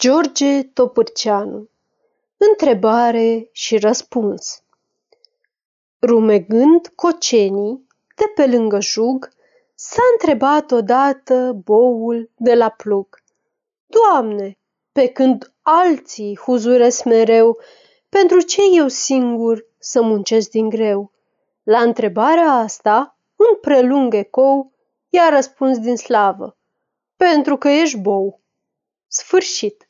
George Topârceanu Întrebare și răspuns Rumegând cocenii de pe lângă jug, S-a întrebat odată boul de la plug. Doamne, pe când alții huzuresc mereu, Pentru ce eu singur să muncesc din greu? La întrebarea asta, un prelung ecou I-a răspuns din slavă, Pentru că ești bou. Sfârșit.